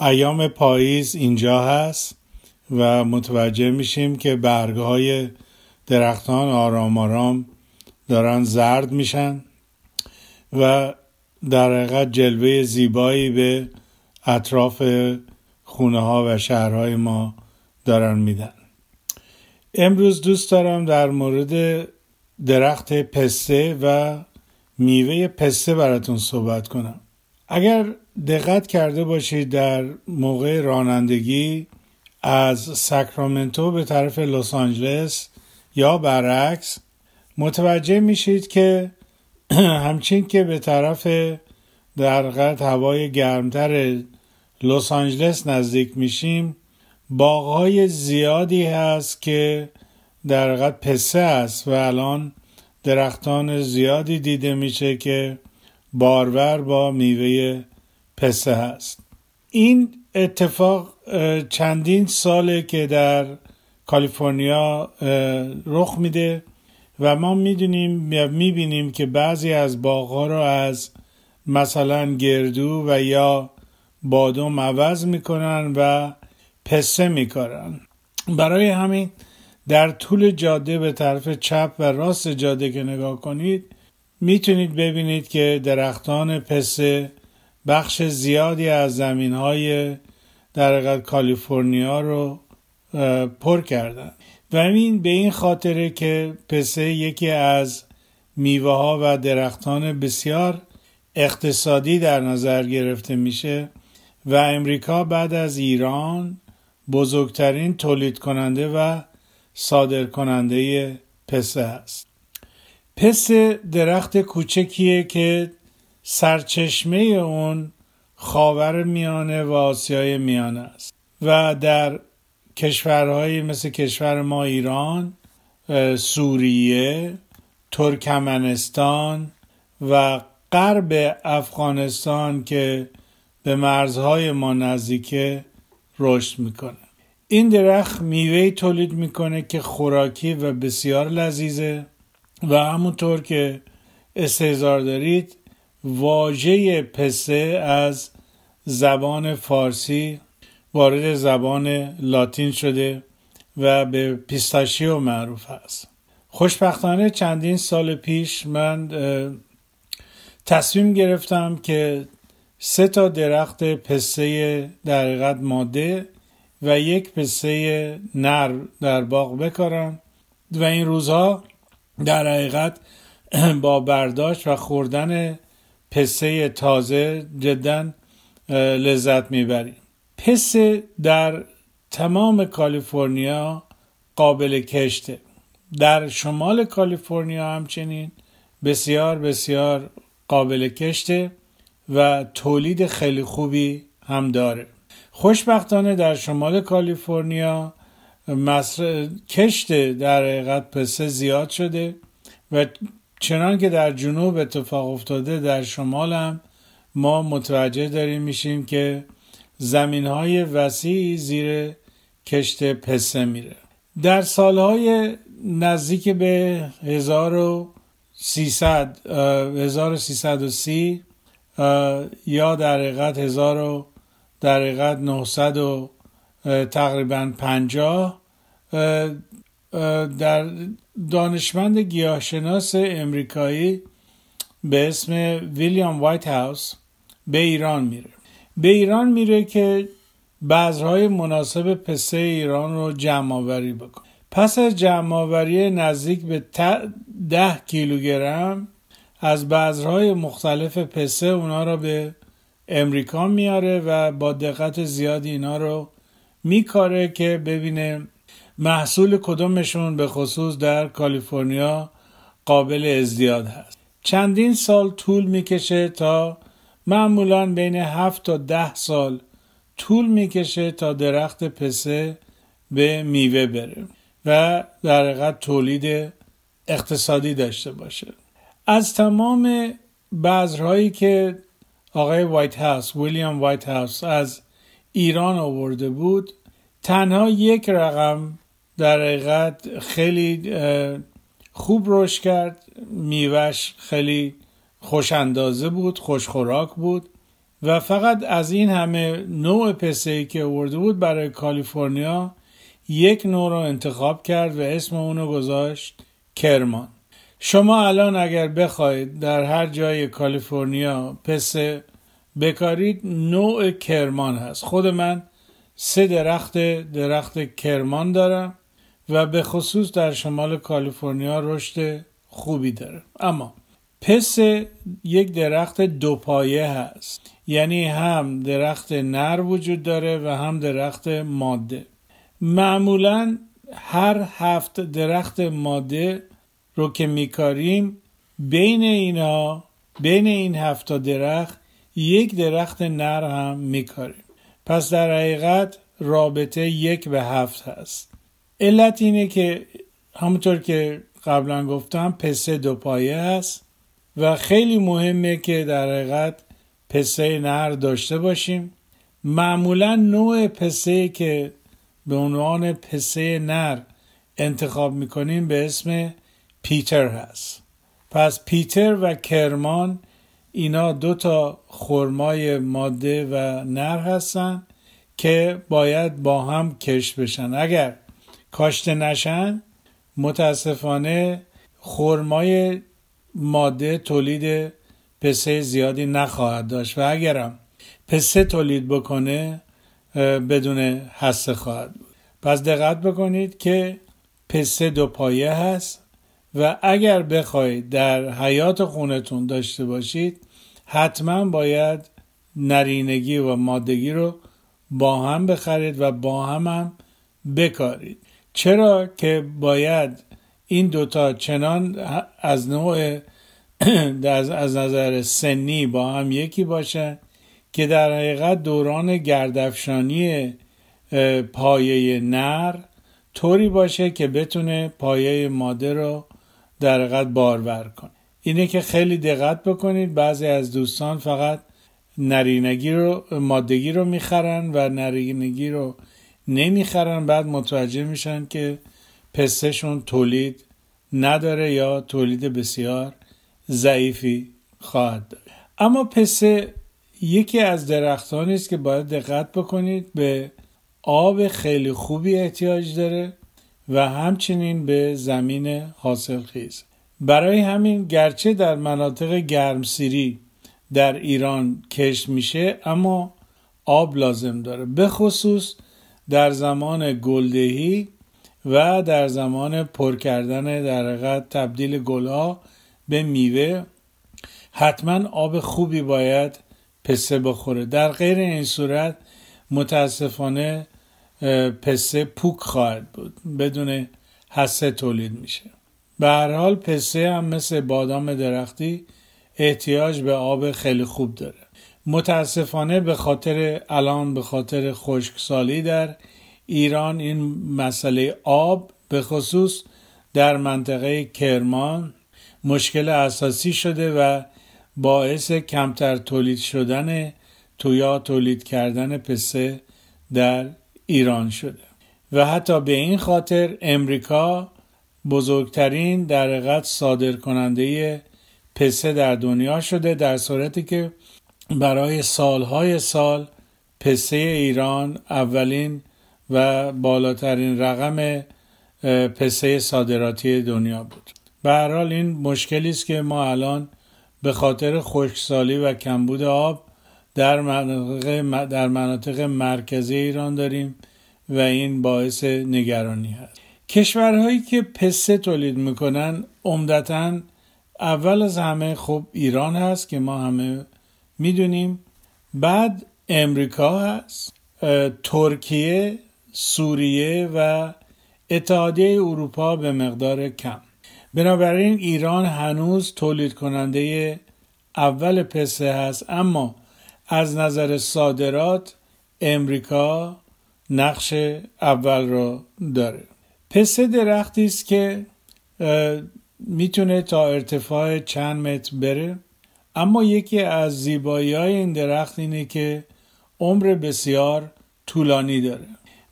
ایام پاییز اینجا هست و متوجه میشیم که برگهای درختان آرام آرام دارن زرد میشن و در حقیقت جلوه زیبایی به اطراف خونه ها و شهرهای ما دارن میدن. امروز دوست دارم در مورد درخت پسته و میوه پسته براتون صحبت کنم. اگر دقت کرده باشید در موقع رانندگی از ساکرامنتو به طرف لس آنجلس یا برعکس متوجه میشید که همچین که به طرف در قد هوای گرمتر لس آنجلس نزدیک میشیم باغهای زیادی هست که در قد پسه است و الان درختان زیادی دیده میشه که بارور با میوه پسه هست. این اتفاق چندین ساله که در کالیفرنیا رخ میده و ما می‌دونیم یا می‌بینیم که بعضی از باغها رو از مثلا گردو و یا بادوم عوض می‌کنن و پسه می‌کنن برای همین در طول جاده به طرف چپ و راست جاده که نگاه کنید می‌تونید ببینید که درختان پسه بخش زیادی از زمین های در کالیفرنیا رو پر کردن. و این به این خاطره که پسه یکی از میوه ها و درختان بسیار اقتصادی در نظر گرفته میشه و امریکا بعد از ایران بزرگترین تولید کننده و صادر کننده پسه است. پسه درخت کوچکیه که سرچشمه اون خاور میانه و آسیای میانه است. و در کشورهایی مثل کشور ما ایران سوریه ترکمنستان و غرب افغانستان که به مرزهای ما نزدیکه رشد می‌کنه. این درخت میوه تولید می‌کنه که خوراکی و بسیار لذیذه و همونطور که استهزار دارید واژه پسه از زبان فارسی وارد زبان لاتین شده و به پیستاشیو معروف است. خوشبختانه چندین سال پیش من تصمیم گرفتم که سه تا درخت پسته در حقیقت ماده و یک پسته نر در باغ بکارم و این روزها در حقیقت با برداشت و خوردن پسه تازه جدا لذت می‌بریم پسه در تمام کالیفرنیا قابل کشته. در شمال کالیفرنیا همچنین بسیار بسیار قابل کشته و تولید خیلی خوبی هم داره. خوشبختانه در شمال کالیفرنیا مصر... کشت در حقیقت پسه زیاد شده و چنان که در جنوب اتفاق افتاده در شمال هم ما متوجه داریم میشیم که زمین های وسیعی زیر کشت پسه میره. در سالهای نزدیک به 1300 1330 یا در حقیقت 1000 در حقیقت 900 و تقریبا 50 در دانشمند گیاهشناس امریکایی به اسم ویلیام وایت هاوس به ایران میره. به ایران میره که بذرهای مناسب پسه ایران رو جمع آوری بکنه. پس از جمع آوری نزدیک به ده کیلوگرم از بذرهای مختلف پسه اونا رو به امریکا میاره و با دقت زیادی اینا رو میکاره که ببینه محصول کدومشون به خصوص در کالیفرنیا قابل ازدیاد هست؟ چندین سال طول می‌کشه تا معمولا بین هفت تا ده سال طول می‌کشه تا درخت پسه به میوه بره و در حقیقت تولید اقتصادی داشته باشه. از تمام بذرهایی که آقای وایت هاوس ویلیام وایت هاوس از ایران آورده بود تنها یک رقم در حقیقت خیلی خوب رشد کرد. میوش خیلی خوش اندازه بود خوش خوراک بود و فقط از این همه نوع پسه که آورده بود برای کالیفرنیا یک نوع رو انتخاب کرد و اسم اونو گذاشت کرمان. شما الان اگر بخواید در هر جای کالیفرنیا پسه بکارید نوع کرمان هست. خود من سه درخت درخت کرمان دارم. و به خصوص در شمال کالیفرنیا رشد خوبی داره. اما پس یک درخت دو پایه هست. یعنی هم درخت نر وجود داره و هم درخت ماده. معمولا هر هفت درخت ماده رو که میکاریم بین اینا بین این هفت درخت یک درخت نر هم میکاریم. پس در حقیقت رابطه یک به هفت هست. علت اینه که همونطور که قبلا گفتم پسه دو پایه هست و خیلی مهمه که در حقیقت پسه نر داشته باشیم. معمولا نوع پسه که به عنوان پسه نر انتخاب می‌کنیم به اسم پیتر هست. پس پیتر و کرمان اینا دو تا خرمای ماده و نر هستن که باید با هم کش بشن. اگر کاشته نشن متاسفانه خرمای ماده تولید پسه زیادی نخواهد داشت و اگرم پسه تولید بکنه بدون حسه خواهد بود. پس دقت بکنید که پسه دو پایه هست و اگر بخواید در حیات خونتون داشته باشید حتما باید نرینگی و مادگی رو با هم بخرید و با هم هم بکارید. چرا که باید این دوتا چنان از نوع از نظر سنی با هم یکی باشن که در حقیقت دوران گردفشانی پایه نر طوری باشه که بتونه پایه ماده رو در حقیقت بارور کنه. اینه که خیلی دقت بکنید بعضی از دوستان فقط نرینگی رو مادگی رو می‌خرن و نرینگی رو نمی‌خرن بعد متوجه میشن که پسشون تولید نداره یا تولید بسیار ضعیفی خواهد داره اما پسه یکی از درختانی است که باید دقت بکنید به آب خیلی خوبی احتیاج داره و همچنین به زمین حاصل خیز. برای همین گرچه در مناطق گرمسیری در ایران کشت میشه اما آب لازم داره. به خصوص در زمان گلدهی و در زمان پر کردن در تبدیل گلها به میوه حتما آب خوبی باید پسه بخوره. در غیر این صورت متاسفانه پسه پوک خواهد بود. بدون حسه تولید میشه. به هر حال پسه هم مثل بادام درختی احتیاج به آب خیلی خوب داره. متاسفانه به خاطر الان به خاطر خشکسالی در ایران این مسئله آب به خصوص در منطقه کرمان مشکل اساسی شده و باعث کمتر تولید شدن تویا تولید کردن پسه در ایران شده. و حتی به این خاطر امریکا بزرگترین در حقیقت صادر کننده پسه در دنیا شده در صورتی که برای سالهای سال پسه ایران اولین و بالاترین رقم پسه صادراتی دنیا بود. به هر حال این مشکلی است که ما الان به خاطر خشکسالی و کمبود آب در مناطق, در مناطق مرکزی ایران داریم و این باعث نگرانی هست. کشورهایی که پسه تولید می‌کنن عمدتا اول از همه خب ایران هست که ما همه می‌دونیم. بعد امریکا هست. ترکیه سوریه و اتحادیه اروپا به مقدار کم. بنابراین ایران هنوز تولید کننده اول پسه هست. اما از نظر صادرات امریکا نقش اول را داره. پسه درختی است که می‌تونه تا ارتفاع چند متر بره. اما یکی از زیبایی های این درخت اینه که عمر بسیار طولانی داره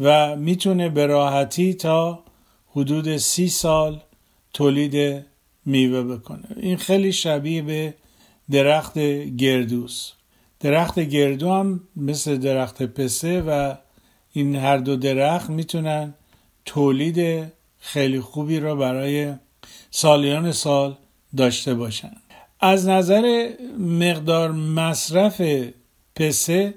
و می‌تونه به راحتی تا حدود سی سال تولید میوه بکنه. این خیلی شبیه به درخت گردوس. درخت گردو هم مثل درخت پسه و این هر دو درخت می‌تونن تولید خیلی خوبی را برای سالیان سال داشته باشن. از نظر مقدار مصرف پسه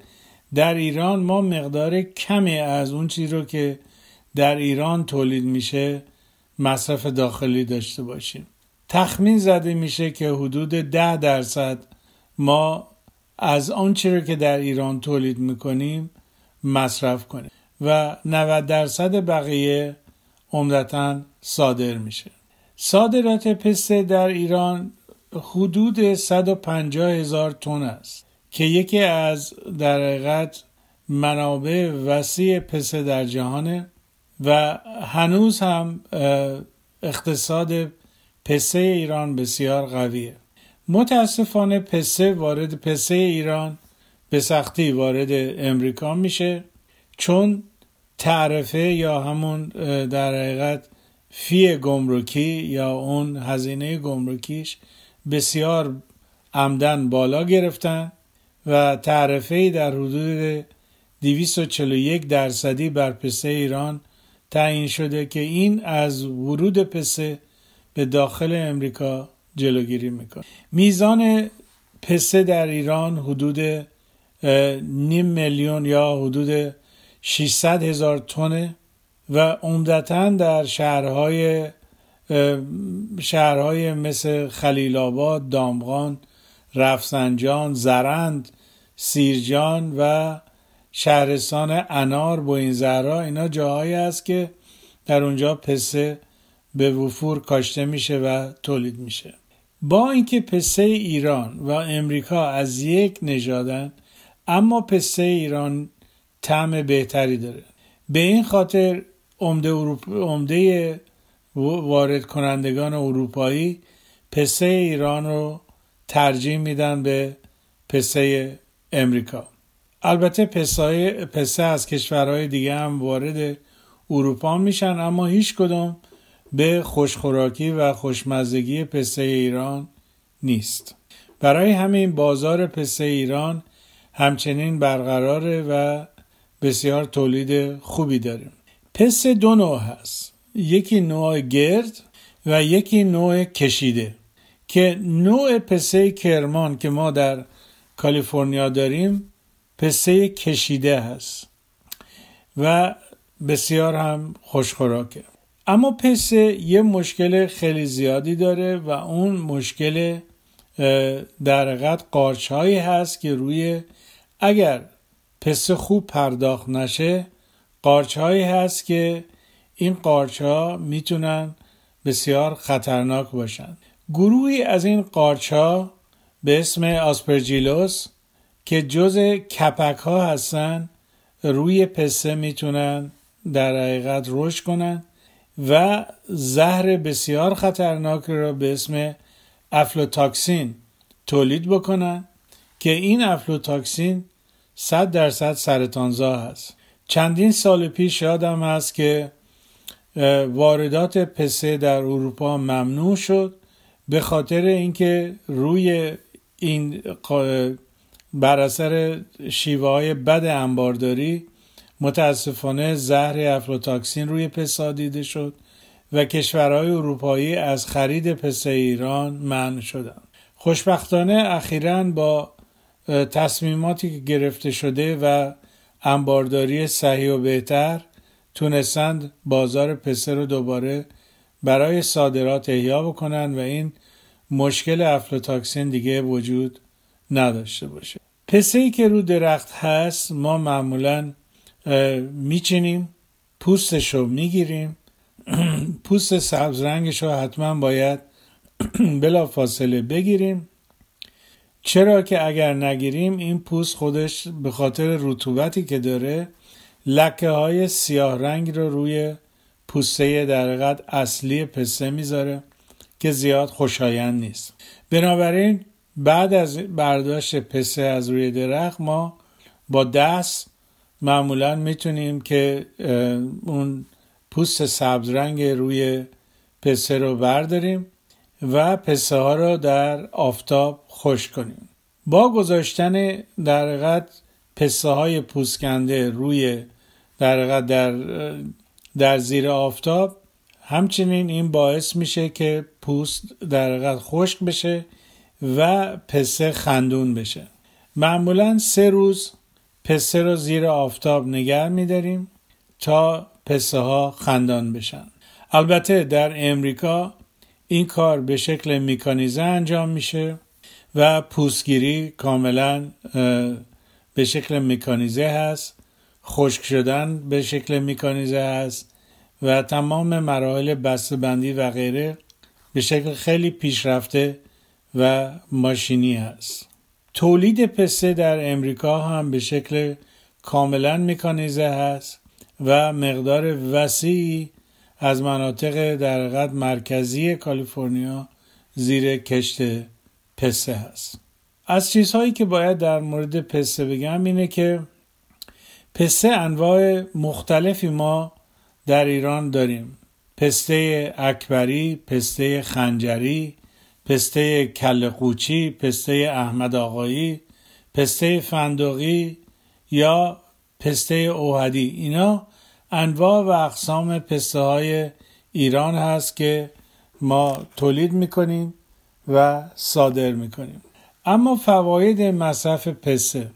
در ایران ما مقدار کمی از اون چیز رو که در ایران تولید میشه مصرف داخلی داشته باشیم. تخمین زده میشه که حدود ده درصد ما از آنچه رو که در ایران تولید می‌کنیم مصرف کنیم و 90 درصد بقیه عمدتا صادر میشه. صادرات پسته در ایران حدود 150 هزار تن است که یکی از در حقیقت منابع وسیع پسه در جهانه و هنوز هم اقتصاد پسه ایران بسیار قویه. متاسفانه پسه وارد پسه ایران به سختی وارد امریکا میشه چون تعرفه یا همون در حقیقت فی گمرکی یا اون هزینه گمرکیش بسیار عمدن بالا گرفتن و تعرفه در حدود 241 درصدی بر پسه ایران تعیین شده که این از ورود پسه به داخل امریکا جلوگیری می‌کنه. میزان پسه در ایران حدود نیم میلیون یا حدود 600 هزار تنه و عمدتا در شهرهای شهرهای مثل خلیل آباد، دامغان، رفسنجان، زرند، سیرجان و شهرستان انار این زهرا اینا جاهایی است که در اونجا پسه به وفور کاشته میشه و تولید میشه. با اینکه پسه ایران و امریکا از یک نژادن اما پسه ایران طعم بهتری داره. به این خاطر عمده, عمده وارد کنندگان اروپایی پسه ایران رو ترجیح میدن به پسه امریکا. البته پسه, پسه از کشورهای دیگه هم وارد اروپا میشن اما هیچ کدوم به خوشخوراکی و خوشمزگی پسه ایران نیست. برای همین بازار پسه ایران همچنین برقراره و بسیار تولید خوبی داره. پسه دو نوع هست. یکی نوع گرد و یکی نوع کشیده که نوع پسه کرمان که ما در کالیفرنیا داریم پسه کشیده هست و بسیار هم خوشخوراکه. اما پسه یه مشکل خیلی زیادی داره و اون مشکل در حقیقت قارچ هایی هست که روی اگر پسه خوب پرداخت نشه قارچ هایی هست که این قارچ ها می‌تونن بسیار خطرناک باشند گروهی از این قارچ ها به اسم Aspergillus که جز کپک ها هستن روی پسه می‌تونن در حقیقت رشد کنن و زهر بسیار خطرناک را به اسم aflatoxin تولید بکنن که این aflatoxin صد درصد سرطانزا هست. چندین سال پیش یادم هست که واردات پسه در اروپا ممنوع شد به خاطر اینکه روی این بر اثر شیوه های بد انبارداری متاسفانه زهر افلوتاکسین روی پسا دیده شد و کشورهای اروپایی از خرید پسه ایران منع شدند. خوشبختانه اخیرا با تصمیماتی که گرفته شده و انبارداری صحیح و بهتر تونستند بازار پسه رو دوباره برای صادرات احیا بکنن و این مشکل افلوتاکسین دیگه وجود نداشته باشه. پسه ای که رو درخت هست ما معمولا میچینیم پوستش رو می‌گیریم. پوست سبز رنگش رو حتما باید بلا فاصله بگیریم. چرا که اگر نگیریم این پوست خودش به خاطر رطوبتی که داره لکه های سیاه رنگ رو روی پوسته در اصلی پسته می‌ذاره که زیاد خوشایند نیست. بنابراین بعد از برداشت پسه از روی درخت ما با دست معمولا می‌تونیم که اون پوست سبز رنگ روی پسه رو برداریم و پسه ها رو در آفتاب خوش کنیم. با گذاشتن در پسه های پوسکنده روی در در در زیر آفتاب همچنین این باعث میشه که پوست در خشک بشه و پسه خندون بشه. معمولا سه روز پسه رو زیر آفتاب نگر میداریم تا پسه ها خندان بشن. البته در امریکا این کار به شکل میکانیزه انجام میشه و پوستگیری کاملا به شکل میکانیزه هست. خشک شدن به شکل میکانیزه هست و تمام مراحل بندی و غیره به شکل خیلی پیشرفته و ماشینی هست تولید پسته در امریکا هم به شکل کاملا میکانیزه هست و مقدار وسیعی از مناطق در مرکزی کالیفرنیا زیر کشت پسته هست از چیزهایی که باید در مورد پسته بگم اینه که پسته انواع مختلفی ما در ایران داریم. پسته اکبری، پسته خنجری، پسته کل قوچی، پسته احمد آقایی، پسته فندقی یا پسته اوهدی. اینا انواع و اقسام پسته های ایران هست که ما تولید می‌کنیم و صادر می‌کنیم. اما فواید مصرف پسته.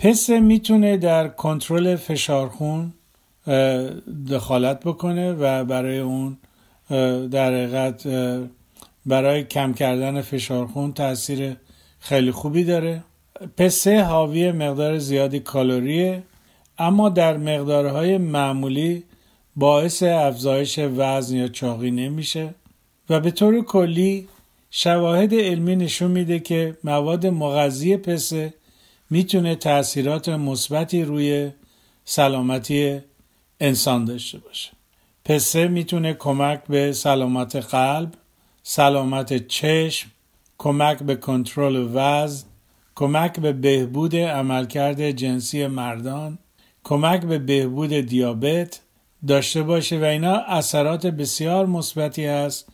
پسته می‌تونه در کنترل فشار خون دخالت بکنه و برای اون در حقیقت برای کم کردن فشار خون تاثیر خیلی خوبی داره. پسه حاوی مقدار زیادی کالریه اما در مقدارهای معمولی باعث افزایش وزن یا چاقی نمیشه و به طور کلی شواهد علمی نشون میده که مواد مغذی پسه می‌تونه تاثیرات مثبتی روی سلامتی انسان داشته باشه. پسه می‌تونه کمک به سلامت قلب سلامت چشم کمک به کنترل وزن کمک به بهبود عملکرد جنسی مردان کمک به بهبود دیابت داشته باشه و اینا اثرات بسیار مثبتی هست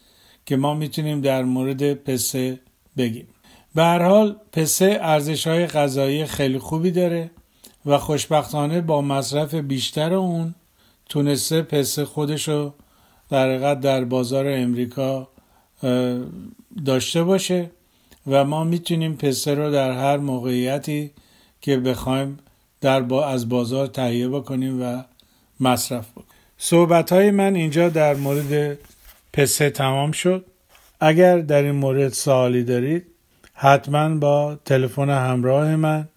که ما می‌تونیم در مورد پسه بگیم. به هر حال پسه ارزش های غذایی خیلی خوبی داره و خوشبختانه با مصرف بیشتر اون تونسته پسه خودشو در در بازار امریکا داشته باشه و ما می‌تونیم پسه رو در هر موقعیتی که بخوایم در با از بازار تهیه بکنیم و مصرف بکنیم. صحبت های من اینجا در مورد پسه تمام شد. اگر در این مورد سوالی دارید حتما با تلفن همراه من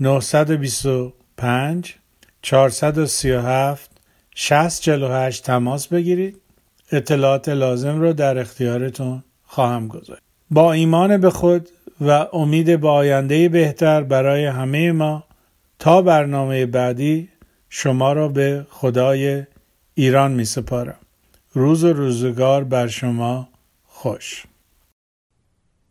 925 437 6048 تماس بگیرید. اطلاعات لازم رو در اختیارتون خواهم گذاشت. با ایمان به خود و امید به آینده بهتر برای همه ما تا برنامه بعدی شما را به خدای ایران می سپارم. روز و روزگار بر شما خوش.